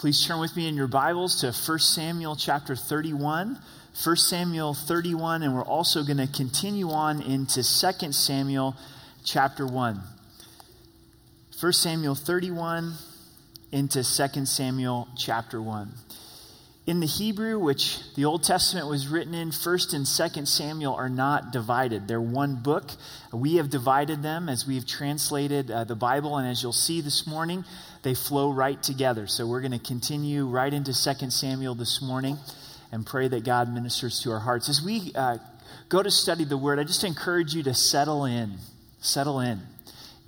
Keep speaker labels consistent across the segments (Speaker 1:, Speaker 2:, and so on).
Speaker 1: Please turn with me in your Bibles to 1 Samuel chapter 31. 1 Samuel 31, and we're also going to continue on into 2 Samuel chapter 1. 1 Samuel 31 into 2 Samuel chapter 1. In the Hebrew, which the Old Testament was written in, 1st and 2nd Samuel are not divided. They're one book. We have divided them as we have translated uh, the Bible, and as you'll see this morning, they flow right together. So we're going to continue right into 2nd Samuel this morning and pray that God ministers to our hearts. As we uh, go to study the Word, I just encourage you to settle in. Settle in.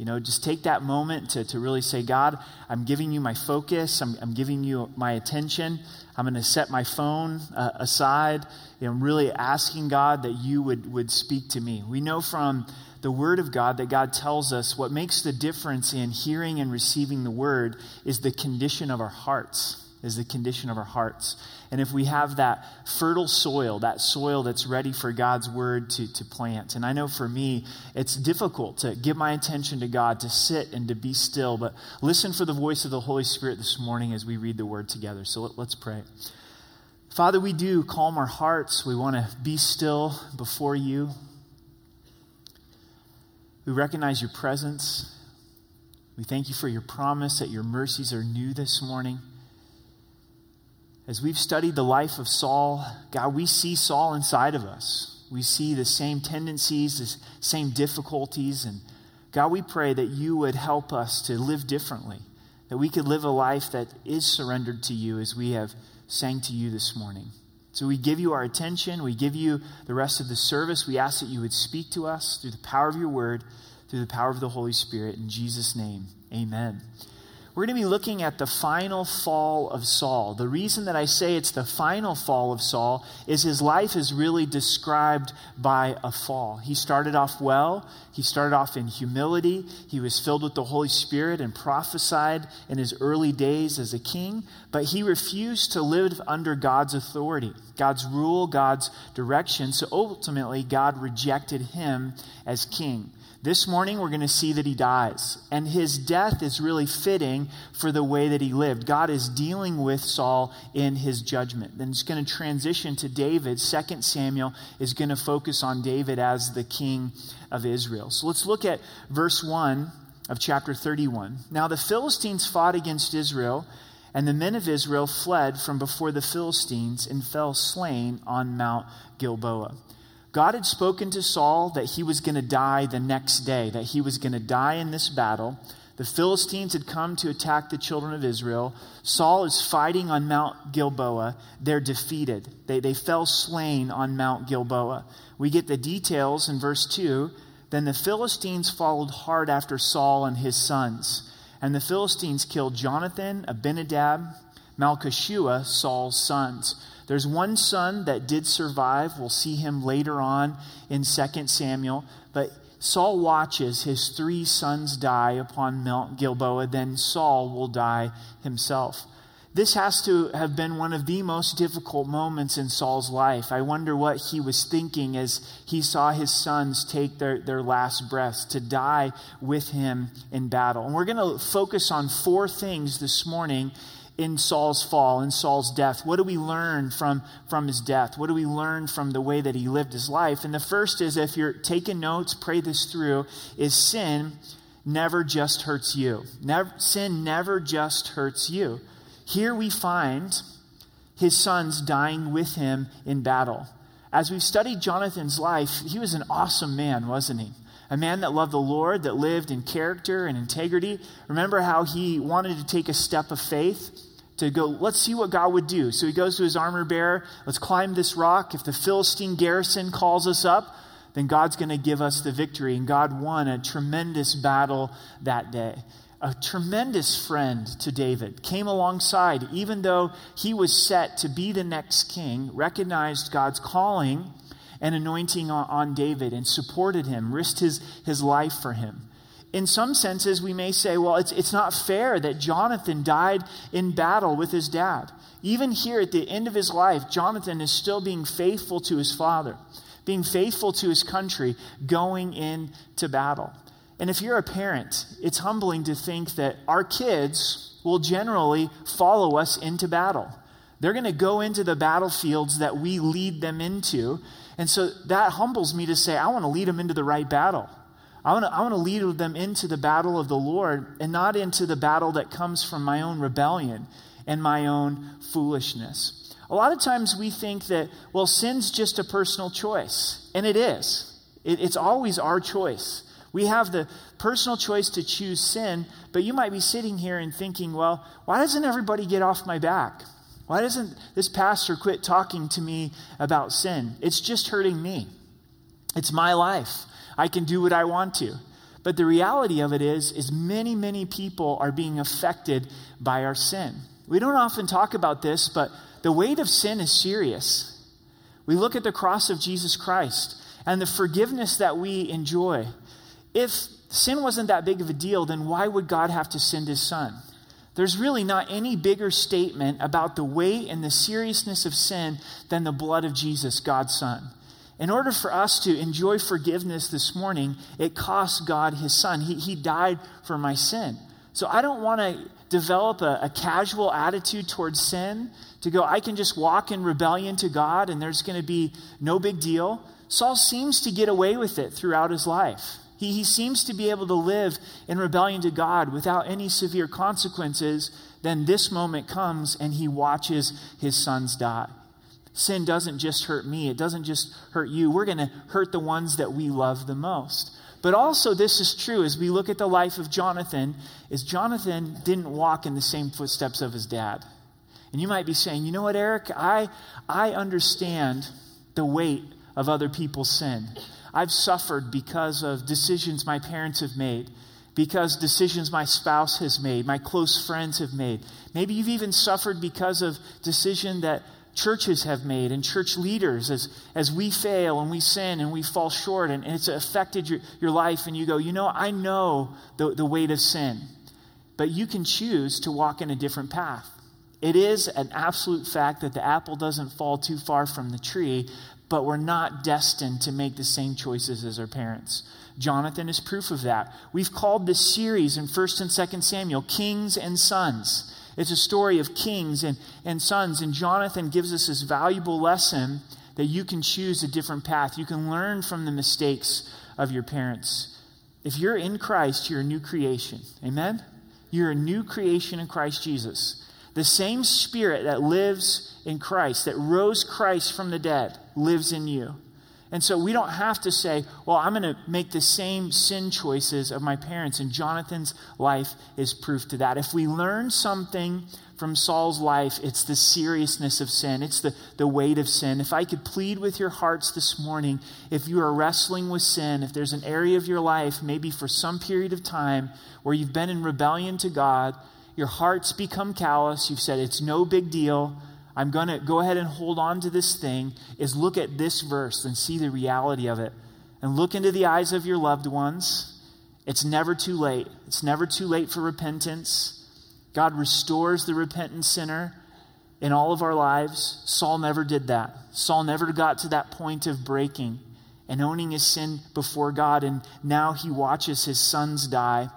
Speaker 1: You know, just take that moment to, to really say, God, I'm giving you my focus. I'm, I'm giving you my attention. I'm going to set my phone uh, aside. Know, I'm really asking God that you would, would speak to me. We know from the Word of God that God tells us what makes the difference in hearing and receiving the Word is the condition of our hearts is the condition of our hearts. And if we have that fertile soil, that soil that's ready for God's word to, to plant. And I know for me, it's difficult to give my attention to God, to sit and to be still, but listen for the voice of the Holy Spirit this morning as we read the word together. So let, let's pray. Father, we do calm our hearts. We want to be still before you. We recognize your presence. We thank you for your promise that your mercies are new this morning. As we've studied the life of Saul, God, we see Saul inside of us. We see the same tendencies, the same difficulties. And God, we pray that you would help us to live differently, that we could live a life that is surrendered to you as we have sang to you this morning. So we give you our attention. We give you the rest of the service. We ask that you would speak to us through the power of your word, through the power of the Holy Spirit. In Jesus' name, amen we're going to be looking at the final fall of Saul. The reason that I say it's the final fall of Saul is his life is really described by a fall. He started off well, he started off in humility, he was filled with the Holy Spirit and prophesied in his early days as a king, but he refused to live under God's authority, God's rule, God's direction. So ultimately, God rejected him as king. This morning, we're going to see that he dies. And his death is really fitting for the way that he lived. God is dealing with Saul in his judgment. Then it's going to transition to David. Second Samuel is going to focus on David as the king of Israel. So let's look at verse 1 of chapter 31. Now, the Philistines fought against Israel, and the men of Israel fled from before the Philistines and fell slain on Mount Gilboa. God had spoken to Saul that he was going to die the next day, that he was going to die in this battle. The Philistines had come to attack the children of Israel. Saul is fighting on Mount Gilboa. They're defeated. They, they fell slain on Mount Gilboa. We get the details in verse 2. Then the Philistines followed hard after Saul and his sons. And the Philistines killed Jonathan, Abinadab, Malchishua, Saul's sons. There's one son that did survive. We'll see him later on in 2 Samuel. But Saul watches his three sons die upon Mount Gilboa. Then Saul will die himself. This has to have been one of the most difficult moments in Saul's life. I wonder what he was thinking as he saw his sons take their, their last breaths to die with him in battle. And we're going to focus on four things this morning in Saul's fall, in Saul's death? What do we learn from, from his death? What do we learn from the way that he lived his life? And the first is if you're taking notes, pray this through, is sin never just hurts you. Never, sin never just hurts you. Here we find his sons dying with him in battle. As we've studied Jonathan's life, he was an awesome man, wasn't he? A man that loved the Lord, that lived in character and integrity. Remember how he wanted to take a step of faith to go, let's see what God would do. So he goes to his armor bearer, let's climb this rock. If the Philistine garrison calls us up, then God's going to give us the victory. And God won a tremendous battle that day. A tremendous friend to David came alongside, even though he was set to be the next king, recognized God's calling and anointing on, on David and supported him, risked his, his life for him. In some senses, we may say, well, it's, it's not fair that Jonathan died in battle with his dad. Even here at the end of his life, Jonathan is still being faithful to his father, being faithful to his country, going into battle. And if you're a parent, it's humbling to think that our kids will generally follow us into battle. They're going to go into the battlefields that we lead them into. And so that humbles me to say, I want to lead them into the right battle. I want, to, I want to lead them into the battle of the Lord and not into the battle that comes from my own rebellion and my own foolishness. A lot of times we think that, well, sin's just a personal choice. And it is, it, it's always our choice. We have the personal choice to choose sin, but you might be sitting here and thinking, well, why doesn't everybody get off my back? Why doesn't this pastor quit talking to me about sin? It's just hurting me. It's my life. I can do what I want to. But the reality of it is is many many people are being affected by our sin. We don't often talk about this, but the weight of sin is serious. We look at the cross of Jesus Christ and the forgiveness that we enjoy. If sin wasn't that big of a deal, then why would God have to send his son? There's really not any bigger statement about the weight and the seriousness of sin than the blood of Jesus, God's son. In order for us to enjoy forgiveness this morning, it cost God his son. He, he died for my sin. So I don't want to develop a, a, casual attitude towards sin to go, I can just walk in rebellion to God and there's going to be no big deal. Saul seems to get away with it throughout his life. He, he seems to be able to live in rebellion to God without any severe consequences. Then this moment comes and he watches his sons die. Sin doesn't just hurt me, it doesn't just hurt you. We're going to hurt the ones that we love the most. But also, this is true as we look at the life of Jonathan, is Jonathan didn't walk in the same footsteps of his dad. And you might be saying, you know what, Eric? I, I understand the weight of other people's sin. I've suffered because of decisions my parents have made, because decisions my spouse has made, my close friends have made. Maybe you've even suffered because of decision that churches have made and church leaders as, as we fail and we sin and we fall short and, and it's affected your, your life and you go, you know, I know the, the weight of sin, but you can choose to walk in a different path. It is an absolute fact that the apple doesn't fall too far from the tree, but we're not destined to make the same choices as our parents. Jonathan is proof of that. We've called this series in 1st and 2nd Samuel Kings and Sons. It's a story of kings and, and sons. And Jonathan gives us this valuable lesson that you can choose a different path. You can learn from the mistakes of your parents. If you're in Christ, you're a new creation. Amen? You're a new creation in Christ Jesus. The same spirit that lives in Christ, that rose Christ from the dead, lives in you. And so we don't have to say, well, I'm going to make the same sin choices of my parents. And Jonathan's life is proof to that. If we learn something from Saul's life, it's the seriousness of sin, it's the, the weight of sin. If I could plead with your hearts this morning, if you are wrestling with sin, if there's an area of your life, maybe for some period of time, where you've been in rebellion to God, your heart's become callous, you've said, it's no big deal. I'm going to go ahead and hold on to this thing is look at this verse and see the reality of it. And look into the eyes of your loved ones. It's never too late. It's never too late for repentance. God restores the repentant sinner in all of our lives. Saul never did that. Saul never got to that point of breaking and owning his sin before God. And now he watches his sons die.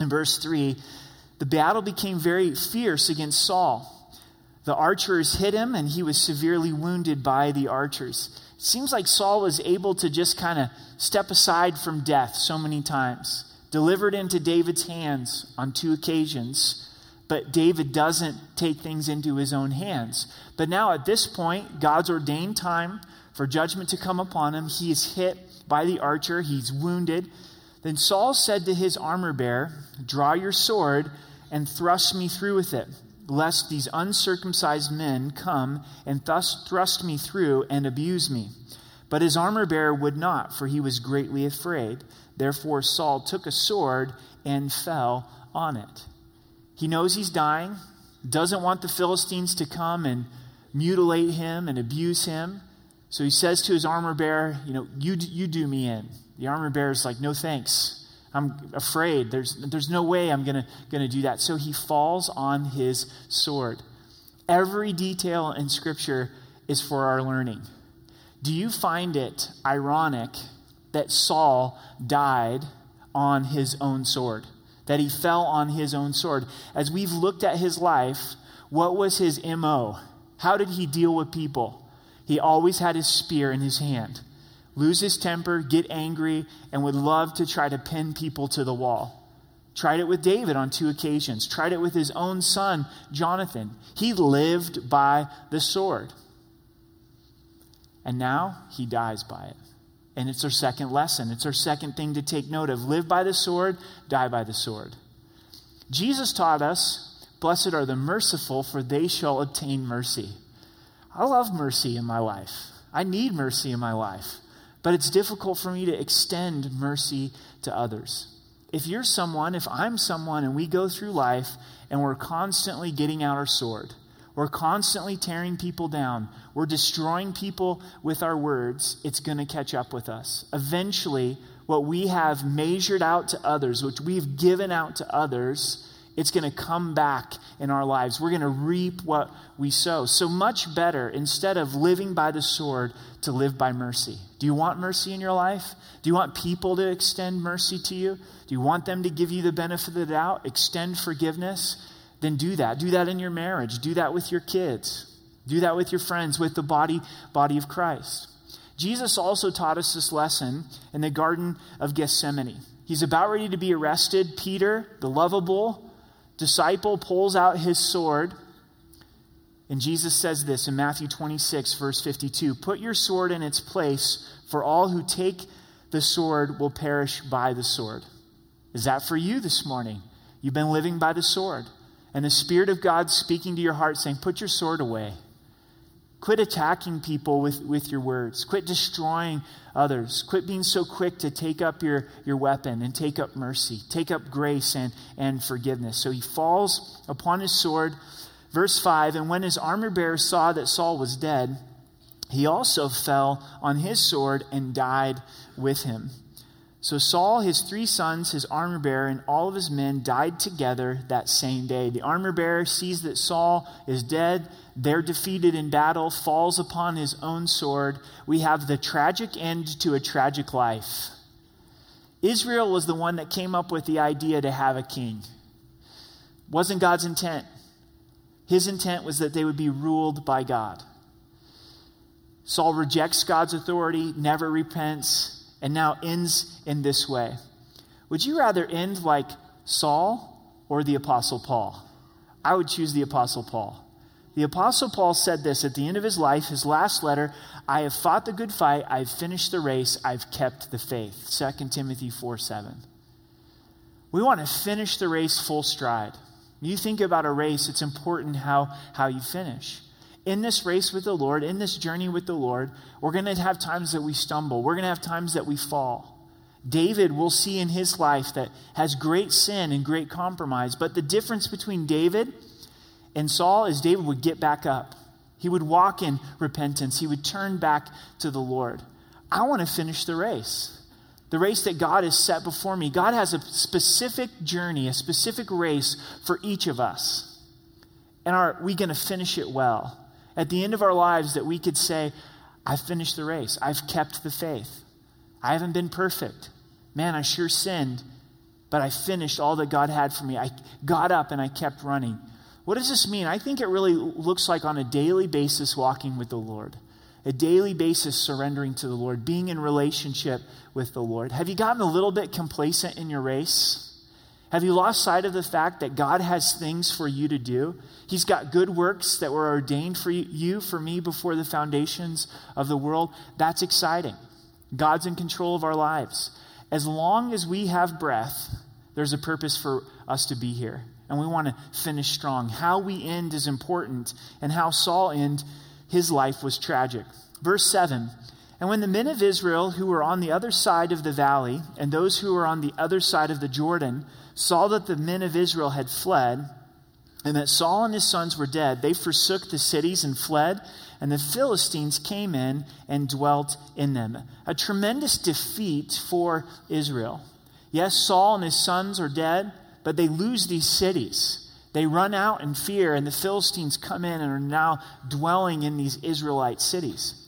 Speaker 1: In verse 3, the battle became very fierce against Saul. The archers hit him, and he was severely wounded by the archers. It seems like Saul was able to just kind of step aside from death so many times, delivered into David's hands on two occasions. But David doesn't take things into his own hands. But now, at this point, God's ordained time for judgment to come upon him. He is hit by the archer, he's wounded. Then Saul said to his armor bearer, Draw your sword and thrust me through with it lest these uncircumcised men come and thus thrust me through and abuse me. But his armor bearer would not, for he was greatly afraid. Therefore, Saul took a sword and fell on it. He knows he's dying, doesn't want the Philistines to come and mutilate him and abuse him. So he says to his armor bearer, You know, you, you do me in. The armor bearer is like, No thanks. I'm afraid. There's, there's no way I'm going to do that. So he falls on his sword. Every detail in Scripture is for our learning. Do you find it ironic that Saul died on his own sword, that he fell on his own sword. As we've looked at his life, what was his MO? How did he deal with people? He always had his spear in his hand. Lose his temper, get angry, and would love to try to pin people to the wall. Tried it with David on two occasions. Tried it with his own son, Jonathan. He lived by the sword. And now he dies by it. And it's our second lesson. It's our second thing to take note of. Live by the sword, die by the sword. Jesus taught us, Blessed are the merciful, for they shall obtain mercy. I love mercy in my life. I need mercy in my life. But it's difficult for me to extend mercy to others if you're someone, if I'm someone, and we go through life and we're constantly getting out our sword, we're constantly tearing people down, we're destroying people with our words, it's going to catch up with us. Eventually, what we have measured out to others, which we've given out to others, it's going to come back in our lives. We're going to reap what we sow. So much better, instead of living by the sword, to live by mercy. Do you want mercy in your life? Do you want people to extend mercy to you? Do you want them to give you the benefit of the doubt? Extend forgiveness? Then do that. Do that in your marriage. Do that with your kids. Do that with your friends, with the body, body of Christ. Jesus also taught us this lesson in the Garden of Gethsemane. He's about ready to be arrested. Peter, the lovable, disciple pulls out his sword. And Jesus says this in Matthew 26, verse 52 Put your sword in its place, for all who take the sword will perish by the sword. Is that for you this morning? You've been living by the sword. And the Spirit of God speaking to your heart saying, Put your sword away. Quit attacking people with, with your words. Quit destroying others. Quit being so quick to take up your, your weapon and take up mercy, take up grace and, and forgiveness. So he falls upon his sword. Verse 5 And when his armor bearer saw that Saul was dead, he also fell on his sword and died with him. So Saul, his three sons, his armor bearer, and all of his men died together that same day. The armor bearer sees that Saul is dead. They're defeated in battle, falls upon his own sword. We have the tragic end to a tragic life. Israel was the one that came up with the idea to have a king. Wasn't God's intent. His intent was that they would be ruled by God. Saul rejects God's authority, never repents, and now ends in this way. Would you rather end like Saul or the Apostle Paul? I would choose the Apostle Paul. The Apostle Paul said this at the end of his life, his last letter I have fought the good fight, I've finished the race, I've kept the faith. 2 Timothy 4 7. We want to finish the race full stride. You think about a race, it's important how, how you finish in this race with the Lord, in this journey with the Lord, we're going to have times that we stumble. We're going to have times that we fall. David, we'll see in his life that has great sin and great compromise. But the difference between David and Saul is David would get back up. He would walk in repentance. He would turn back to the Lord. I want to finish the race. The race that God has set before me. God has a specific journey, a specific race for each of us. And are we going to finish it well? At the end of our lives that we could say, I've finished the race. I've kept the faith. I haven't been perfect. Man, I sure sinned, but I finished all that God had for me. I got up and I kept running. What does this mean? I think it really looks like on a daily basis walking with the Lord, a daily basis surrendering to the Lord, being in relationship with the Lord. Have you gotten a little bit complacent in your race? Have you lost sight of the fact that God has things for you to do? He's got good works that were ordained for you, for me, before the foundations of the world. That's exciting. God's in control of our lives. As long as we have breath, there's a purpose for us to be here. And we want to finish strong. How we end is important, and how Saul ended, his life was tragic. Verse 7 And when the men of Israel who were on the other side of the valley, and those who were on the other side of the Jordan, saw that the men of Israel had fled, and that Saul and his sons were dead, they forsook the cities and fled, and the Philistines came in and dwelt in them. A tremendous defeat for Israel. Yes, Saul and his sons are dead, but they lose these cities. They run out in fear, and the Philistines come in and are now dwelling in these Israelite cities.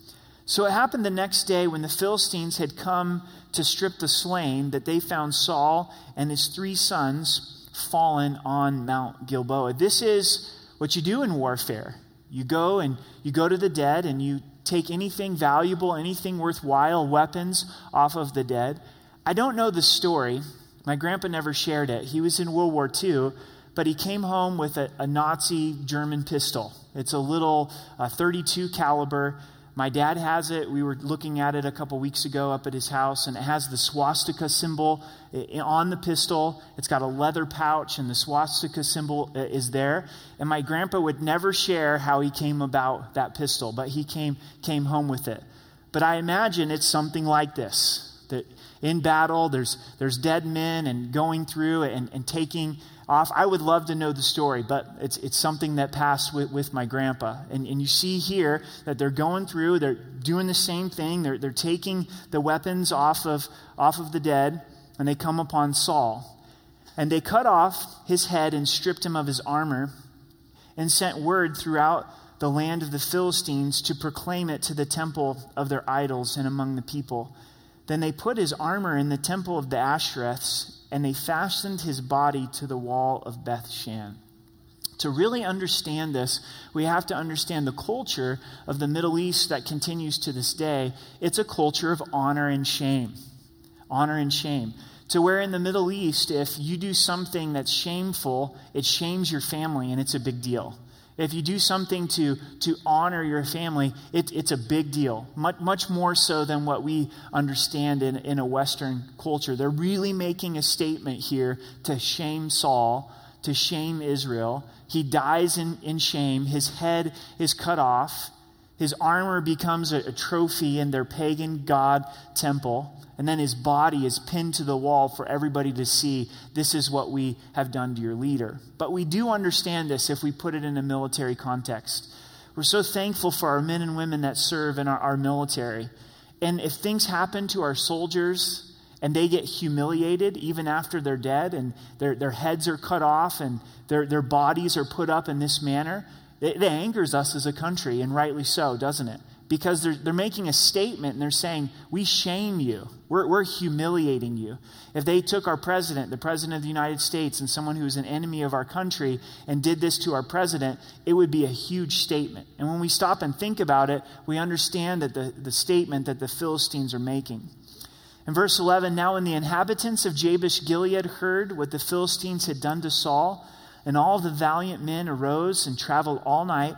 Speaker 1: So it happened the next day when the Philistines had come to strip the slain that they found Saul and his three sons fallen on Mount Gilboa. This is what you do in warfare. You go and you go to the dead and you take anything valuable, anything worthwhile, weapons off of the dead. I don't know the story. My grandpa never shared it. He was in World War II, but he came home with a, a Nazi German pistol. It's a little uh, 32 caliber my dad has it. We were looking at it a couple weeks ago up at his house, and it has the swastika symbol on the pistol. It's got a leather pouch, and the swastika symbol uh, is there. And my grandpa would never share how he came about that pistol, but he came, came home with it. But I imagine it's something like this in battle, there's, there's dead men and going through and, and taking off. I would love to know the story, but it's, it's something that passed with, with my grandpa. And, and you see here that they're going through, they're doing the same thing. They're, they're taking the weapons off of, off of the dead, and they come upon Saul. And they cut off his head and stripped him of his armor and sent word throughout the land of the Philistines to proclaim it to the temple of their idols and among the people. Then they put his armor in the temple of the Ashtoreths and they fastened his body to the wall of Beth Shan. To really understand this, we have to understand the culture of the Middle East that continues to this day. It's a culture of honor and shame. Honor and shame. To where in the Middle East, if you do something that's shameful, it shames your family and it's a big deal. If you do something to, to honor your family, it, it's a big deal, much, much more so than what we understand in, in a Western culture. They're really making a statement here to shame Saul, to shame Israel. He dies in, in shame, his head is cut off, his armor becomes a, a trophy in their pagan god temple and then his body is pinned to the wall for everybody to see this is what we have done to your leader. But we do understand this if we put it in a military context. We're so thankful for our men and women that serve in our, our military. And if things happen to our soldiers and they get humiliated even after they're dead and their, their heads are cut off and their, their bodies are put up in this manner, it, angers us as a country, and rightly so, doesn't it? because they're, they're making a statement and they're saying, We shame you. We're, we're humiliating you. If they took our president, the president of the United States, and someone who is an enemy of our country and did this to our president, it would be a huge statement. And when we stop and think about it, we understand that the, the statement that the Philistines are making. In verse 11, now when the inhabitants of Jabesh Gilead heard what the Philistines had done to Saul, and all the valiant men arose and traveled all night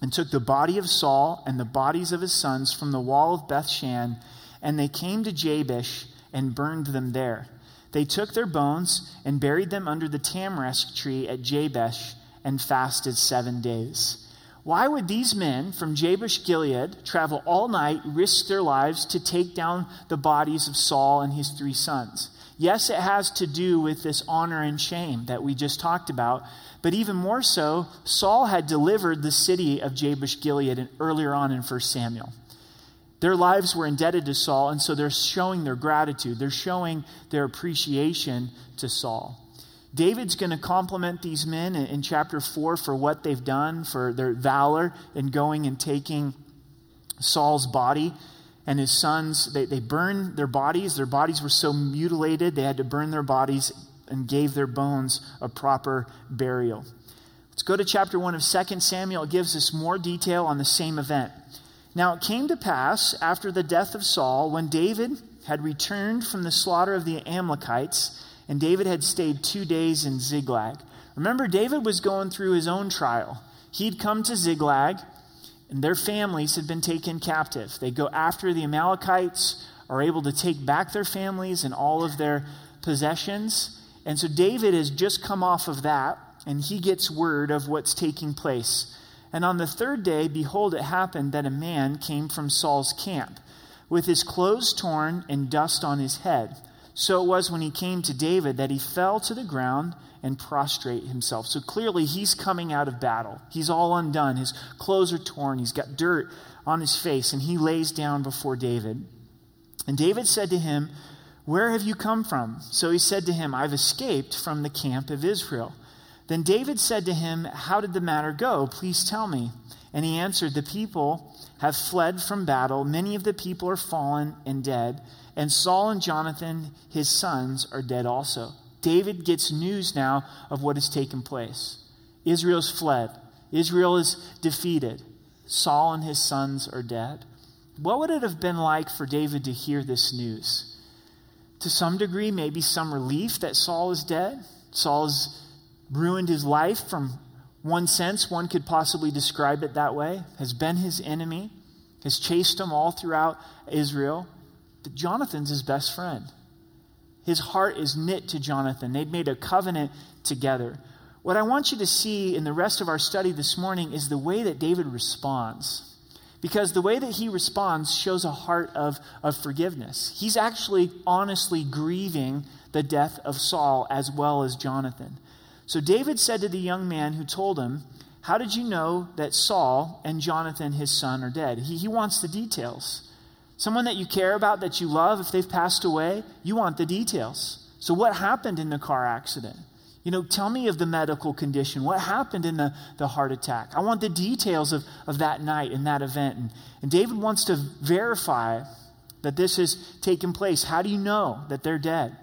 Speaker 1: and took the body of Saul and the bodies of his sons from the wall of Bethshan, and they came to Jabesh and burned them there. They took their bones and buried them under the tamarisk tree at Jabesh and fasted seven days. Why would these men from Jabesh Gilead travel all night, risk their lives to take down the bodies of Saul and his three sons? Yes, it has to do with this honor and shame that we just talked about, but even more so, Saul had delivered the city of Jabesh Gilead earlier on in 1 Samuel. Their lives were indebted to Saul, and so they're showing their gratitude. They're showing their appreciation to Saul. David's going to compliment these men in, in chapter 4 for what they've done, for their valor in going and taking Saul's body and his sons. They, they burned their bodies. Their bodies were so mutilated, they had to burn their bodies and gave their bones a proper burial. Let's go to chapter 1 of 2 Samuel. It gives us more detail on the same event. Now, it came to pass after the death of Saul, when David had returned from the slaughter of the Amalekites, and David had stayed two days in Ziklag. Remember, David was going through his own trial. He'd come to Ziklag, and their families had been taken captive. They go after the Amalekites, are able to take back their families and all of their possessions. And so David has just come off of that, and he gets word of what's taking place. And on the third day, behold, it happened that a man came from Saul's camp, with his clothes torn and dust on his head. So it was when he came to David that he fell to the ground and prostrate himself. So clearly, he's coming out of battle. He's all undone. His clothes are torn. He's got dirt on his face, and he lays down before David. And David said to him, where have you come from? So he said to him, I've escaped from the camp of Israel. Then David said to him, How did the matter go? Please tell me. And he answered, The people have fled from battle. Many of the people are fallen and dead. And Saul and Jonathan, his sons, are dead also. David gets news now of what has taken place. Israel's fled, Israel is defeated. Saul and his sons are dead. What would it have been like for David to hear this news? To some degree, maybe some relief that Saul is dead. Saul has ruined his life from one sense, one could possibly describe it that way, has been his enemy, has chased him all throughout Israel. But Jonathan's his best friend. His heart is knit to Jonathan. They've made a covenant together. What I want you to see in the rest of our study this morning is the way that David responds. Because the way that he responds shows a heart of, of forgiveness. He's actually honestly grieving the death of Saul as well as Jonathan. So David said to the young man who told him, How did you know that Saul and Jonathan, his son, are dead? He, he wants the details. Someone that you care about, that you love, if they've passed away, you want the details. So, what happened in the car accident? You know, tell me of the medical condition. What happened in the, the heart attack? I want the details of, of that night and that event. And, and David wants to verify that this has taken place. How do you know that they're dead?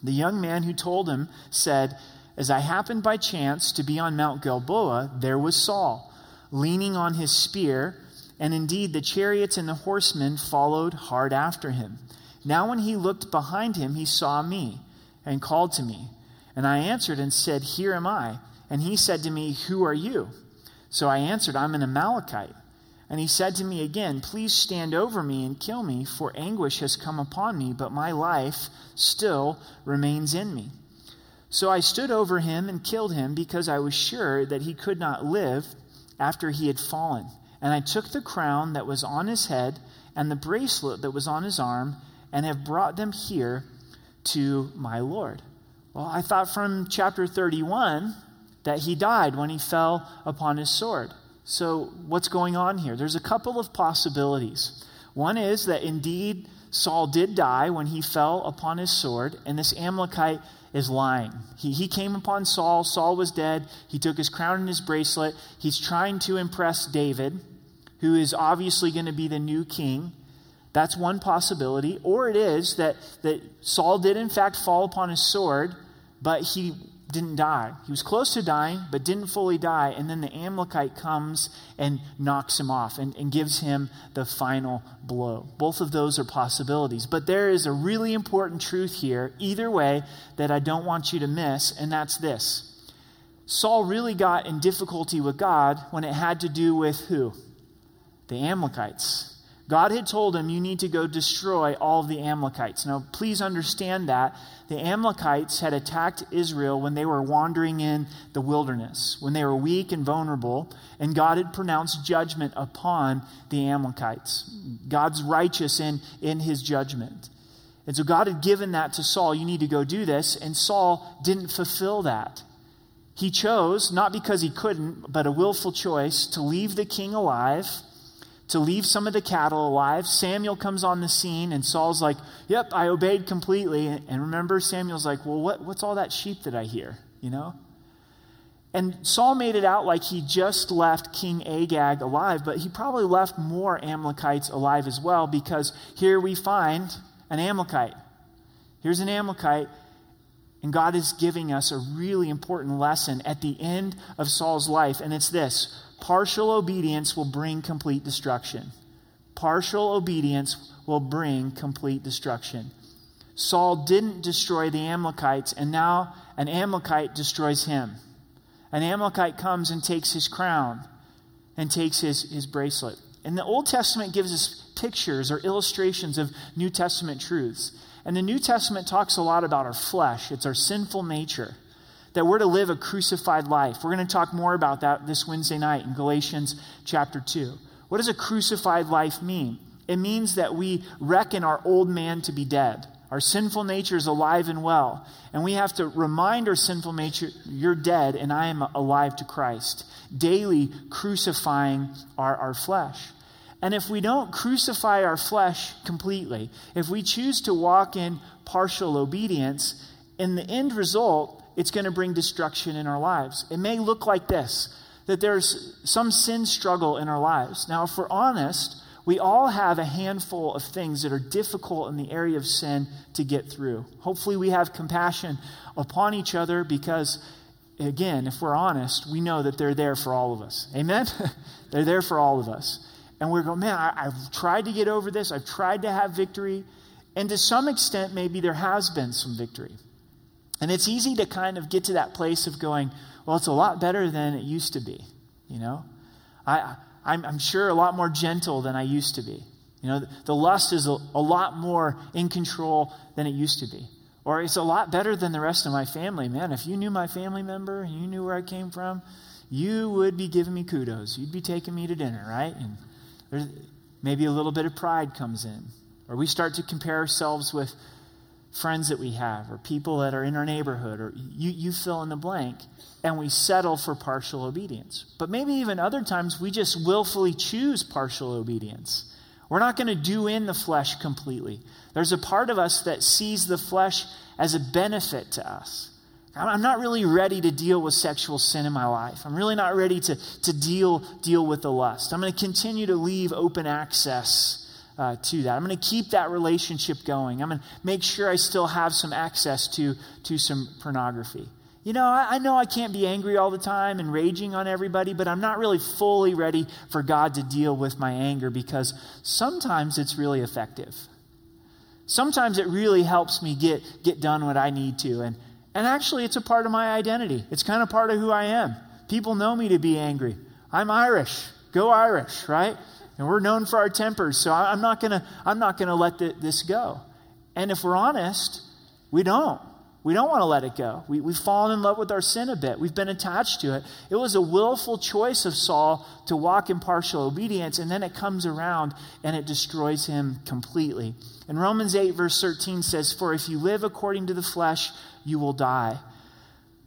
Speaker 1: The young man who told him said, As I happened by chance to be on Mount Gilboa, there was Saul, leaning on his spear, and indeed the chariots and the horsemen followed hard after him. Now, when he looked behind him, he saw me and called to me. And I answered and said, Here am I. And he said to me, Who are you? So I answered, I'm an Amalekite. And he said to me again, Please stand over me and kill me, for anguish has come upon me, but my life still remains in me. So I stood over him and killed him, because I was sure that he could not live after he had fallen. And I took the crown that was on his head and the bracelet that was on his arm, and have brought them here to my Lord. Well, I thought from chapter 31 that he died when he fell upon his sword. So, what's going on here? There's a couple of possibilities. One is that indeed Saul did die when he fell upon his sword, and this Amalekite is lying. He, he came upon Saul. Saul was dead. He took his crown and his bracelet. He's trying to impress David, who is obviously going to be the new king. That's one possibility. Or it is that, that Saul did, in fact, fall upon his sword, but he didn't die. He was close to dying, but didn't fully die. And then the Amalekite comes and knocks him off and, and gives him the final blow. Both of those are possibilities. But there is a really important truth here, either way, that I don't want you to miss, and that's this. Saul really got in difficulty with God when it had to do with who? The Amalekites. God had told him, You need to go destroy all the Amalekites. Now, please understand that the Amalekites had attacked Israel when they were wandering in the wilderness, when they were weak and vulnerable, and God had pronounced judgment upon the Amalekites. God's righteous in, in his judgment. And so God had given that to Saul. You need to go do this. And Saul didn't fulfill that. He chose, not because he couldn't, but a willful choice, to leave the king alive to leave some of the cattle alive. Samuel comes on the scene, and Saul's like, Yep, I obeyed completely. And remember, Samuel's like, Well, what, what's all that sheep that I hear? You know? And Saul made it out like he just left King Agag alive, but he probably left more Amalekites alive as well, because here we find an Amalekite. Here's an Amalekite, and God is giving us a really important lesson at the end of Saul's life, and it's this partial obedience will bring complete destruction. Partial obedience will bring complete destruction. Saul didn't destroy the Amalekites, and now an Amalekite destroys him. An Amalekite comes and takes his crown and takes his, his bracelet. And the Old Testament gives us pictures or illustrations of New Testament truths. And the New Testament talks a lot about our flesh, it's our sinful nature that we're to live a crucified life. We're going to talk more about that this Wednesday night in Galatians chapter 2. What does a crucified life mean? It means that we reckon our old man to be dead. Our sinful nature is alive and well. And we have to remind our sinful nature, you're dead and I am alive to Christ. Daily crucifying our, our flesh. And if we don't crucify our flesh completely, if we choose to walk in partial obedience, in the end result, it's going to bring destruction in our lives. It may look like this that there's some sin struggle in our lives. Now, if we're honest, we all have a handful of things that are difficult in the area of sin to get through. Hopefully, we have compassion upon each other because, again, if we're honest, we know that they're there for all of us. Amen? they're there for all of us. And we're going, man, I, I've tried to get over this, I've tried to have victory. And to some extent, maybe there has been some victory. And it's easy to kind of get to that place of going, well, it's a lot better than it used to be. You know, I, I'm, I'm sure a lot more gentle than I used to be. You know, the, the lust is a, a lot more in control than it used to be. Or it's a lot better than the rest of my family. Man, if you knew my family member and you knew where I came from, you would be giving me kudos. You'd be taking me to dinner, right? And maybe a little bit of pride comes in. Or we start to compare ourselves with friends that we have or people that are in our neighborhood or you, you fill in the blank and we settle for partial obedience. But maybe even other times we just willfully choose partial obedience. We're not going to do in the flesh completely. There's a part of us that sees the flesh as a benefit to us. I'm not really ready to deal with sexual sin in my life. I'm really not ready to, to deal deal with the lust. I'm going to continue to leave open access uh, to that. I'm going to keep that relationship going. I'm going to make sure I still have some access to, to some pornography. You know, I, I, know I can't be angry all the time and raging on everybody, but I'm not really fully ready for God to deal with my anger because sometimes it's really effective. Sometimes it really helps me get, get done what I need to. And, and actually, it's a part of my identity. It's kind of part of who I am. People know me to be angry. I'm Irish. Go Irish, right? And we're known for our tempers. So I'm not gonna I'm not gonna let the, this go. And if we're honest, we don't. We don't want to let it go. We, we've fallen in love with our sin a bit. We've been attached to it. It was a willful choice of Saul to walk in partial obedience, and then it comes around and it destroys him completely. And Romans 8, verse 13 says, For if you live according to the flesh, you will die.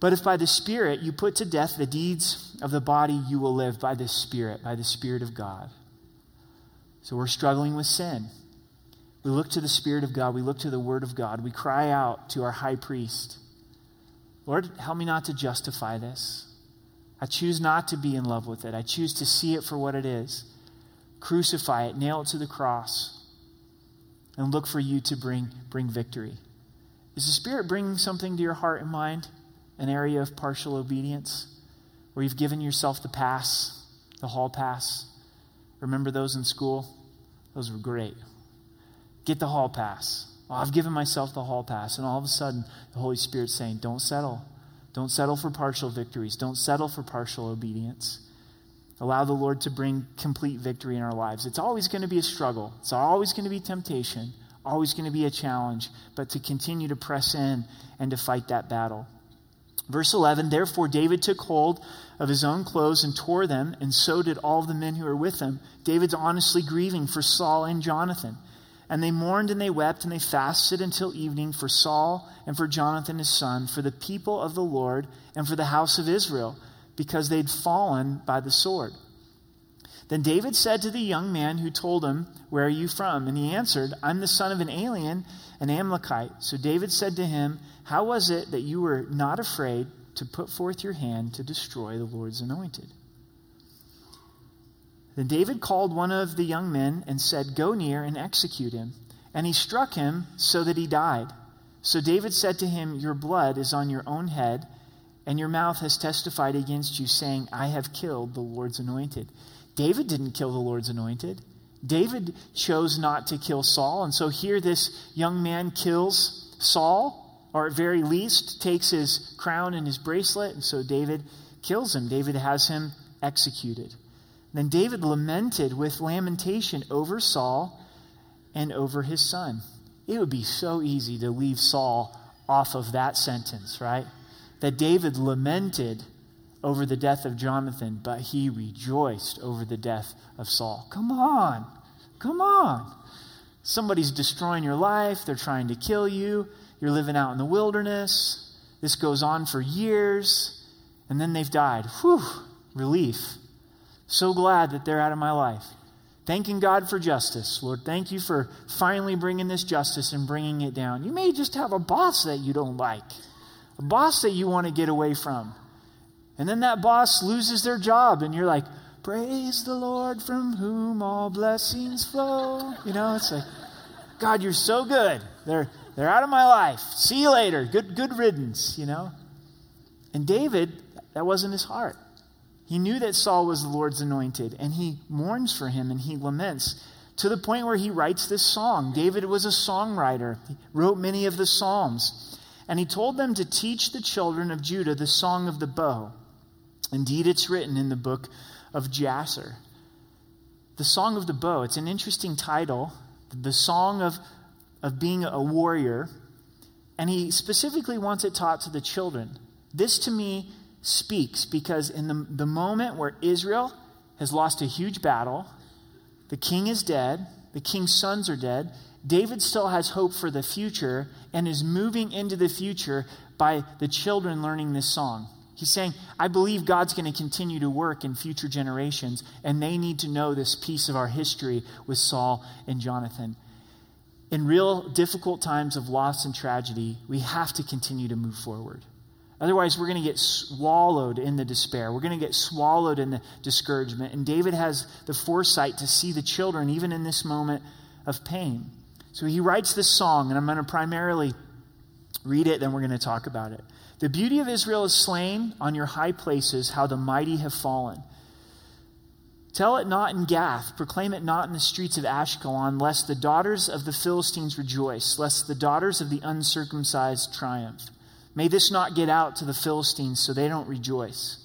Speaker 1: But if by the Spirit you put to death the deeds of the body, you will live by the Spirit, by the Spirit of God. So we're struggling with sin. We look to the Spirit of God. We look to the Word of God. We cry out to our high priest Lord, help me not to justify this. I choose not to be in love with it. I choose to see it for what it is. Crucify it, nail it to the cross, and look for you to bring, bring victory. Is the Spirit bringing something to your heart and mind? An area of partial obedience? Where you've given yourself the pass, the hall pass? Remember those in school? Those were great. Get the hall pass. Oh, I've given myself the hall pass. And all of a sudden, the Holy Spirit's saying, don't settle. Don't settle for partial victories. Don't settle for partial obedience. Allow the Lord to bring complete victory in our lives. It's always going to be a struggle, it's always going to be temptation, always going to be a challenge, but to continue to press in and to fight that battle. Verse 11 Therefore, David took hold of his own clothes and tore them, and so did all the men who were with him. David's honestly grieving for Saul and Jonathan. And they mourned and they wept and they fasted until evening for Saul and for Jonathan his son, for the people of the Lord and for the house of Israel, because they'd fallen by the sword. Then David said to the young man who told him, Where are you from? And he answered, I'm the son of an alien, an Amalekite. So David said to him, How was it that you were not afraid to put forth your hand to destroy the Lord's anointed? Then David called one of the young men and said, Go near and execute him. And he struck him so that he died. So David said to him, Your blood is on your own head, and your mouth has testified against you, saying, I have killed the Lord's anointed. David didn't kill the Lord's anointed. David chose not to kill Saul. And so here this young man kills Saul, or at very least takes his crown and his bracelet. And so David kills him. David has him executed. Then David lamented with lamentation over Saul and over his son. It would be so easy to leave Saul off of that sentence, right? That David lamented over the death of Jonathan, but he rejoiced over the death of Saul. Come on. Come on. Somebody's destroying your life. They're trying to kill you. You're living out in the wilderness. This goes on for years. And then they've died. Whew, relief. So glad that they're out of my life. Thanking God for justice. Lord, thank you for finally bringing this justice and bringing it down. You may just have a boss that you don't like. a boss that you want to get away from. And then that boss loses their job, and you're like, Praise the Lord from whom all blessings flow. You know, it's like, God, you're so good. They're, they're out of my life. See you later. Good, good riddance, you know? And David, that wasn't his heart. He knew that Saul was the Lord's anointed, and he mourns for him and he laments to the point where he writes this song. David was a songwriter, he wrote many of the Psalms. And he told them to teach the children of Judah the song of the bow. Indeed, it's written in the book of Jasher. The Song of the Bow, it's an interesting title. The song of, of being a warrior. And he specifically wants it taught to the children. This to me speaks because in the, the moment where Israel has lost a huge battle, the king is dead, the king's sons are dead, David still has hope for the future and is moving into the future by the children learning this song. He's saying, I believe God's going to continue to work in future generations, and they need to know this piece of our history with Saul and Jonathan. In real difficult times of loss and tragedy, we have to continue to move forward. Otherwise, we're going to get swallowed in the despair. We're going to get swallowed in the discouragement. And David has the foresight to see the children even in this moment of pain. So he writes this song, and I'm going to primarily read it, then we're going to talk about it. The beauty of Israel is slain on your high places, how the mighty have fallen. Tell it not in Gath, proclaim it not in the streets of Ashkelon, lest the daughters of the Philistines rejoice, lest the daughters of the uncircumcised triumph. May this not get out to the Philistines so they don't rejoice.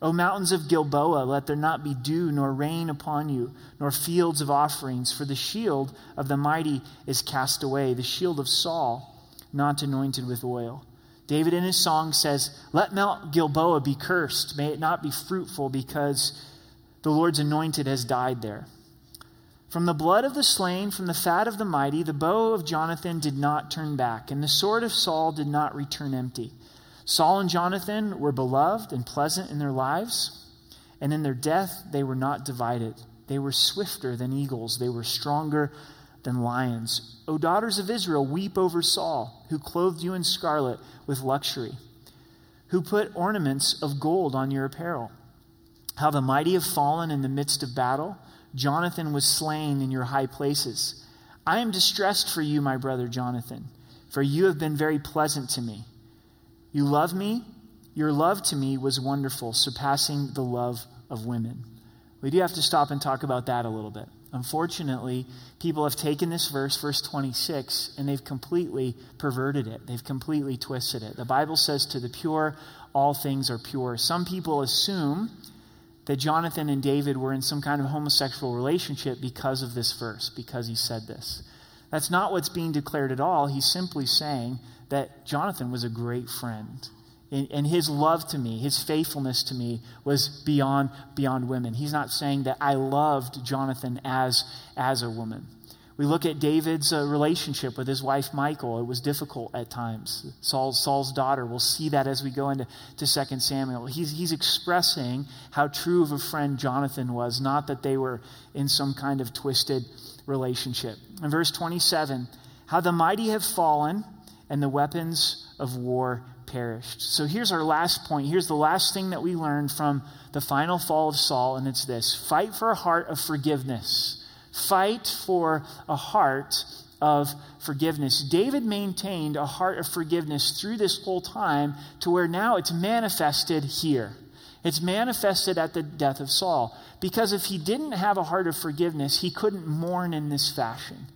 Speaker 1: O mountains of Gilboa, let there not be dew nor rain upon you, nor fields of offerings, for the shield of the mighty is cast away, the shield of Saul not anointed with oil. David in his song says, Let Mount Gilboa be cursed, may it not be fruitful, because the Lord's anointed has died there. From the blood of the slain, from the fat of the mighty, the bow of Jonathan did not turn back, and the sword of Saul did not return empty. Saul and Jonathan were beloved and pleasant in their lives, and in their death they were not divided. They were swifter than eagles, they were stronger than lions. O daughters of Israel, weep over Saul, who clothed you in scarlet with luxury, who put ornaments of gold on your apparel. How the mighty have fallen in the midst of battle Jonathan was slain in your high places. I am distressed for you, my brother Jonathan, for you have been very pleasant to me. You love me. Your love to me was wonderful, surpassing the love of women. We do have to stop and talk about that a little bit. Unfortunately, people have taken this verse, verse 26, and they've completely perverted it. They've completely twisted it. The Bible says, To the pure, all things are pure. Some people assume that Jonathan and David were in some kind of homosexual relationship because of this verse, because he said this. That's not what's being declared at all. He's simply saying that Jonathan was a great friend. And, his love to me, his faithfulness to me was beyond, beyond women. He's not saying that I loved Jonathan as, as a woman. We look at David's uh, relationship with his wife Michal. It was difficult at times. Saul's, Saul's daughter. We'll see that as we go into to 2 Samuel. He's, he's expressing how true of a friend Jonathan was, not that they were in some kind of twisted relationship. In verse 27, how the mighty have fallen and the weapons of war perished. So here's our last point. Here's the last thing that we learned from the final fall of Saul, and it's this fight for a heart of forgiveness Fight for a heart of forgiveness. David maintained a heart of forgiveness through this whole time to where now it's manifested here. It's manifested at the death of Saul. Because if he didn't have a heart of forgiveness, he couldn't mourn in this fashion.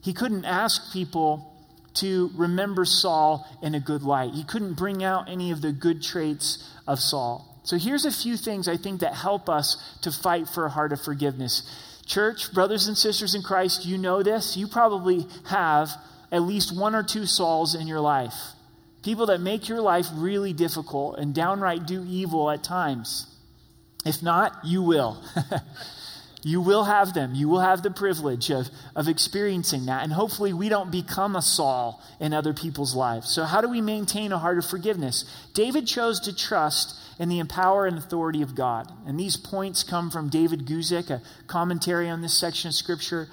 Speaker 1: He couldn't ask people to remember Saul in a good light. He couldn't bring out any of the good traits of Saul. So here's a few things I think that help us to fight for a heart of forgiveness. Church, brothers and sisters in Christ, you know this. You probably have at least one or two Sauls in your life. People that make your life really difficult and downright do evil at times. If not, you will. you will have them. You will have the privilege of, of experiencing that. And hopefully, we don't become a Saul in other people's lives. So, how do we maintain a heart of forgiveness? David chose to trust in the power and authority of God. And these points come from David Guzik, a commentary on this section of Scripture,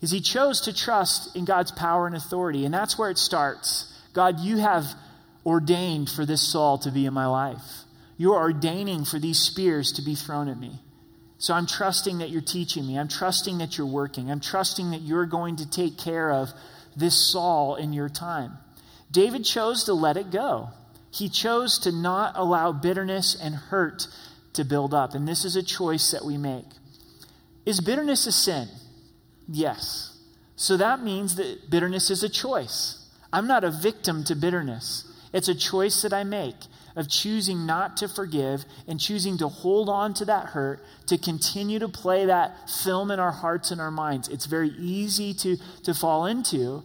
Speaker 1: is he chose to trust in God's power and authority. And that's where it starts. God, you have ordained for this Saul to be in my life. You are ordaining for these spears to be thrown at me. So I'm trusting that you're teaching me. I'm trusting that you're working. I'm trusting that you're going to take care of this Saul in your time. David chose to let it go. He chose to not allow bitterness and hurt to build up. And this is a choice that we make. Is bitterness a sin? Yes. So that means that bitterness is a choice. I'm not a victim to bitterness. It's a choice that I make of choosing not to forgive and choosing to hold on to that hurt, to continue to play that film in our hearts and our minds. It's very easy to, to fall into,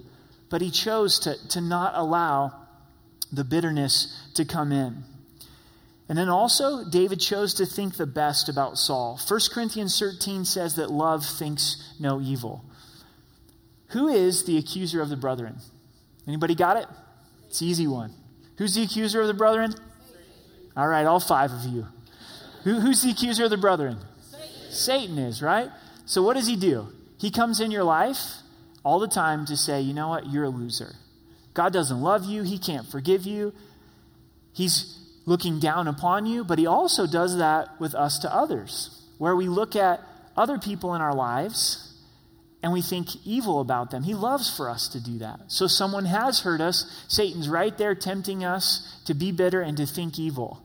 Speaker 1: but he chose to, to not allow the bitterness to come in. And then also, David chose to think the best about Saul. 1 Corinthians 13 says that love thinks no evil. Who is the accuser of the brethren? Anybody got it? It's easy one. Who's the accuser of the brethren? All right, all five of you. Who, who's the accuser of the brethren? Satan. Satan is, right? So what does he do? He comes in your life all the time to say, you know what, you're a loser. God doesn't love you, he can't forgive you. He's looking down upon you, but he also does that with us to others, where we look at other people in our lives and we think evil about them. He loves for us to do that. So someone has hurt us. Satan's right there tempting us to be bitter and to think evil.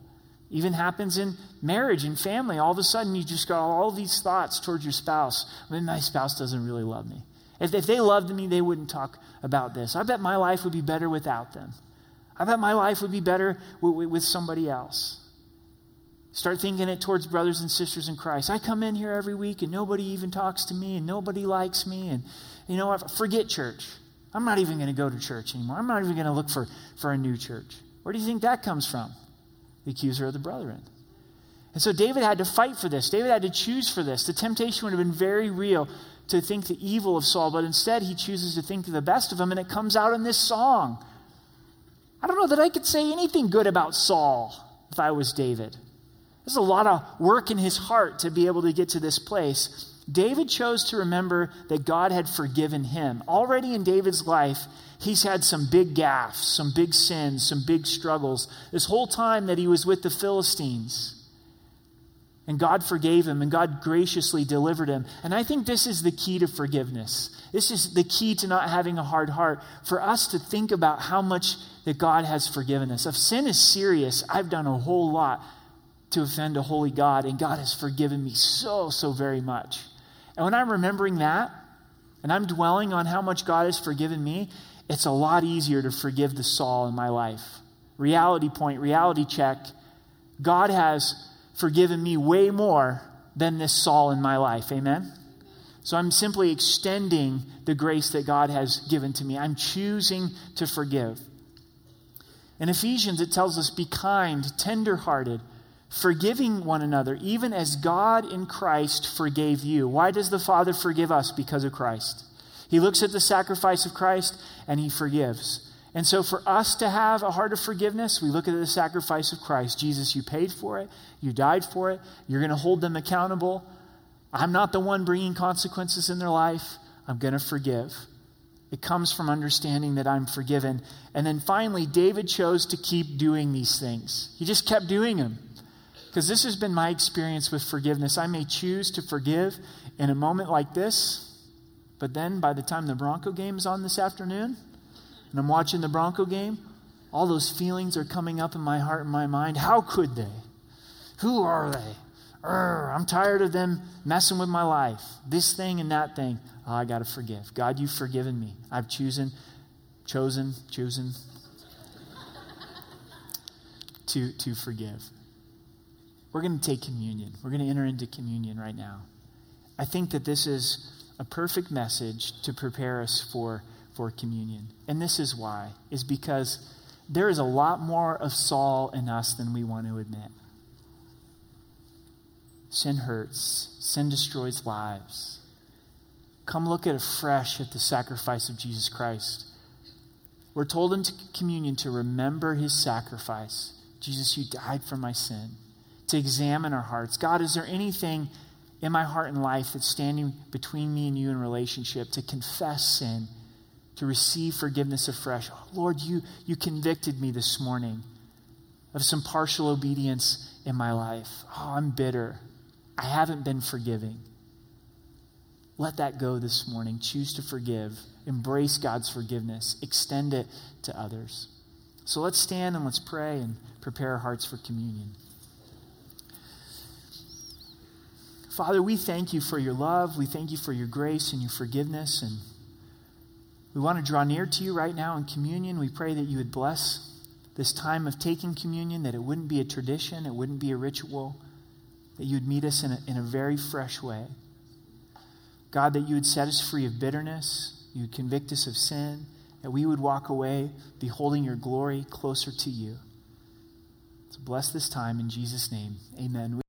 Speaker 1: Even happens in marriage and family. All of a sudden, you just got all these thoughts towards your spouse. I mean, my spouse doesn't really love me. If, if they loved me, they wouldn't talk about this. I bet my life would be better without them. I bet my life would be better with, with somebody else. Start thinking it towards brothers and sisters in Christ. I come in here every week and nobody even talks to me and nobody likes me. And you know? Forget church. I'm not even going to go to church anymore. I'm not even going to look for, for a new church. Where do you think that comes from? The accuser of the brethren. And so David had to fight for this. David had to choose for this. The temptation would have been very real to think the evil of Saul, but instead he chooses to think the best of him, and it comes out in this song. I don't know that I could say anything good about Saul if I was David. There's a lot of work in his heart to be able to get to this place. David chose to remember that God had forgiven him. Already in David's life, he's had some big gaffes, some big sins, some big struggles. This whole time that he was with the Philistines. And God forgave him, and God graciously delivered him. And I think this is the key to forgiveness. This is the key to not having a hard heart. For us to think about how much that God has forgiven us. If sin is serious, I've done a whole lot to offend a holy God, and God has forgiven me so, so very much. And when I'm remembering that, and I'm dwelling on how much God has forgiven me, it's a lot easier to forgive the Saul in my life. Reality point, reality check. God has forgiven me way more than this Saul in my life. Amen? So I'm simply extending the grace that God has given to me. I'm choosing to forgive. In Ephesians, it tells us be kind, tenderhearted forgiving one another, even as God in Christ forgave you. Why does the Father forgive us? Because of Christ. He looks at the sacrifice of Christ and he forgives. And so, for us to have a heart of forgiveness, we look at the sacrifice of Christ. Jesus, you paid for it, you died for it, you're going to hold them accountable. I'm not the one bringing consequences in their life, I'm going to forgive. It comes from understanding that I'm forgiven. And then finally, David chose to keep doing these things. He just kept doing them. Because this has been my experience with forgiveness. I may choose to forgive in a moment like this, but then by the time the Bronco game is on this afternoon, and I'm watching the Bronco game, all those feelings are coming up in my heart and my mind. How could they? Who are they? Urgh, I'm tired of them messing with my life. This thing and that thing. Oh, I got to forgive. God, you've forgiven me. I've chosen, chosen, chosen to, to forgive. We're going to take communion. We're going to enter into communion right now. I think that this is a perfect message to prepare us for, for communion. And this is why, is because there is a lot more of Saul in us than we want to admit. Sin hurts, sin destroys lives. Come look at afresh at the sacrifice of Jesus Christ. We're told in communion to remember his sacrifice. Jesus, you died for my sin to examine our hearts. God, is there anything in my heart and life that's standing between me and you in relationship to confess sin, to receive forgiveness afresh. Lord, you, you convicted me this morning of some partial obedience in my life. Oh, I'm bitter. I haven't been forgiving. Let that go this morning. Choose to forgive. Embrace God's forgiveness. Extend it to others. So let's stand and let's pray and prepare our hearts for communion. Father, we thank you for your love. We thank you for your grace and your forgiveness. And we want to draw near to you right now in communion. We pray that you would bless this time of taking communion, that it wouldn't be a tradition, it wouldn't be a ritual, that you would meet us in a, in a very fresh way. God, that you would set us free of bitterness, you would convict us of sin, that we would walk away beholding your glory closer to you. So bless this time in Jesus' name. Amen.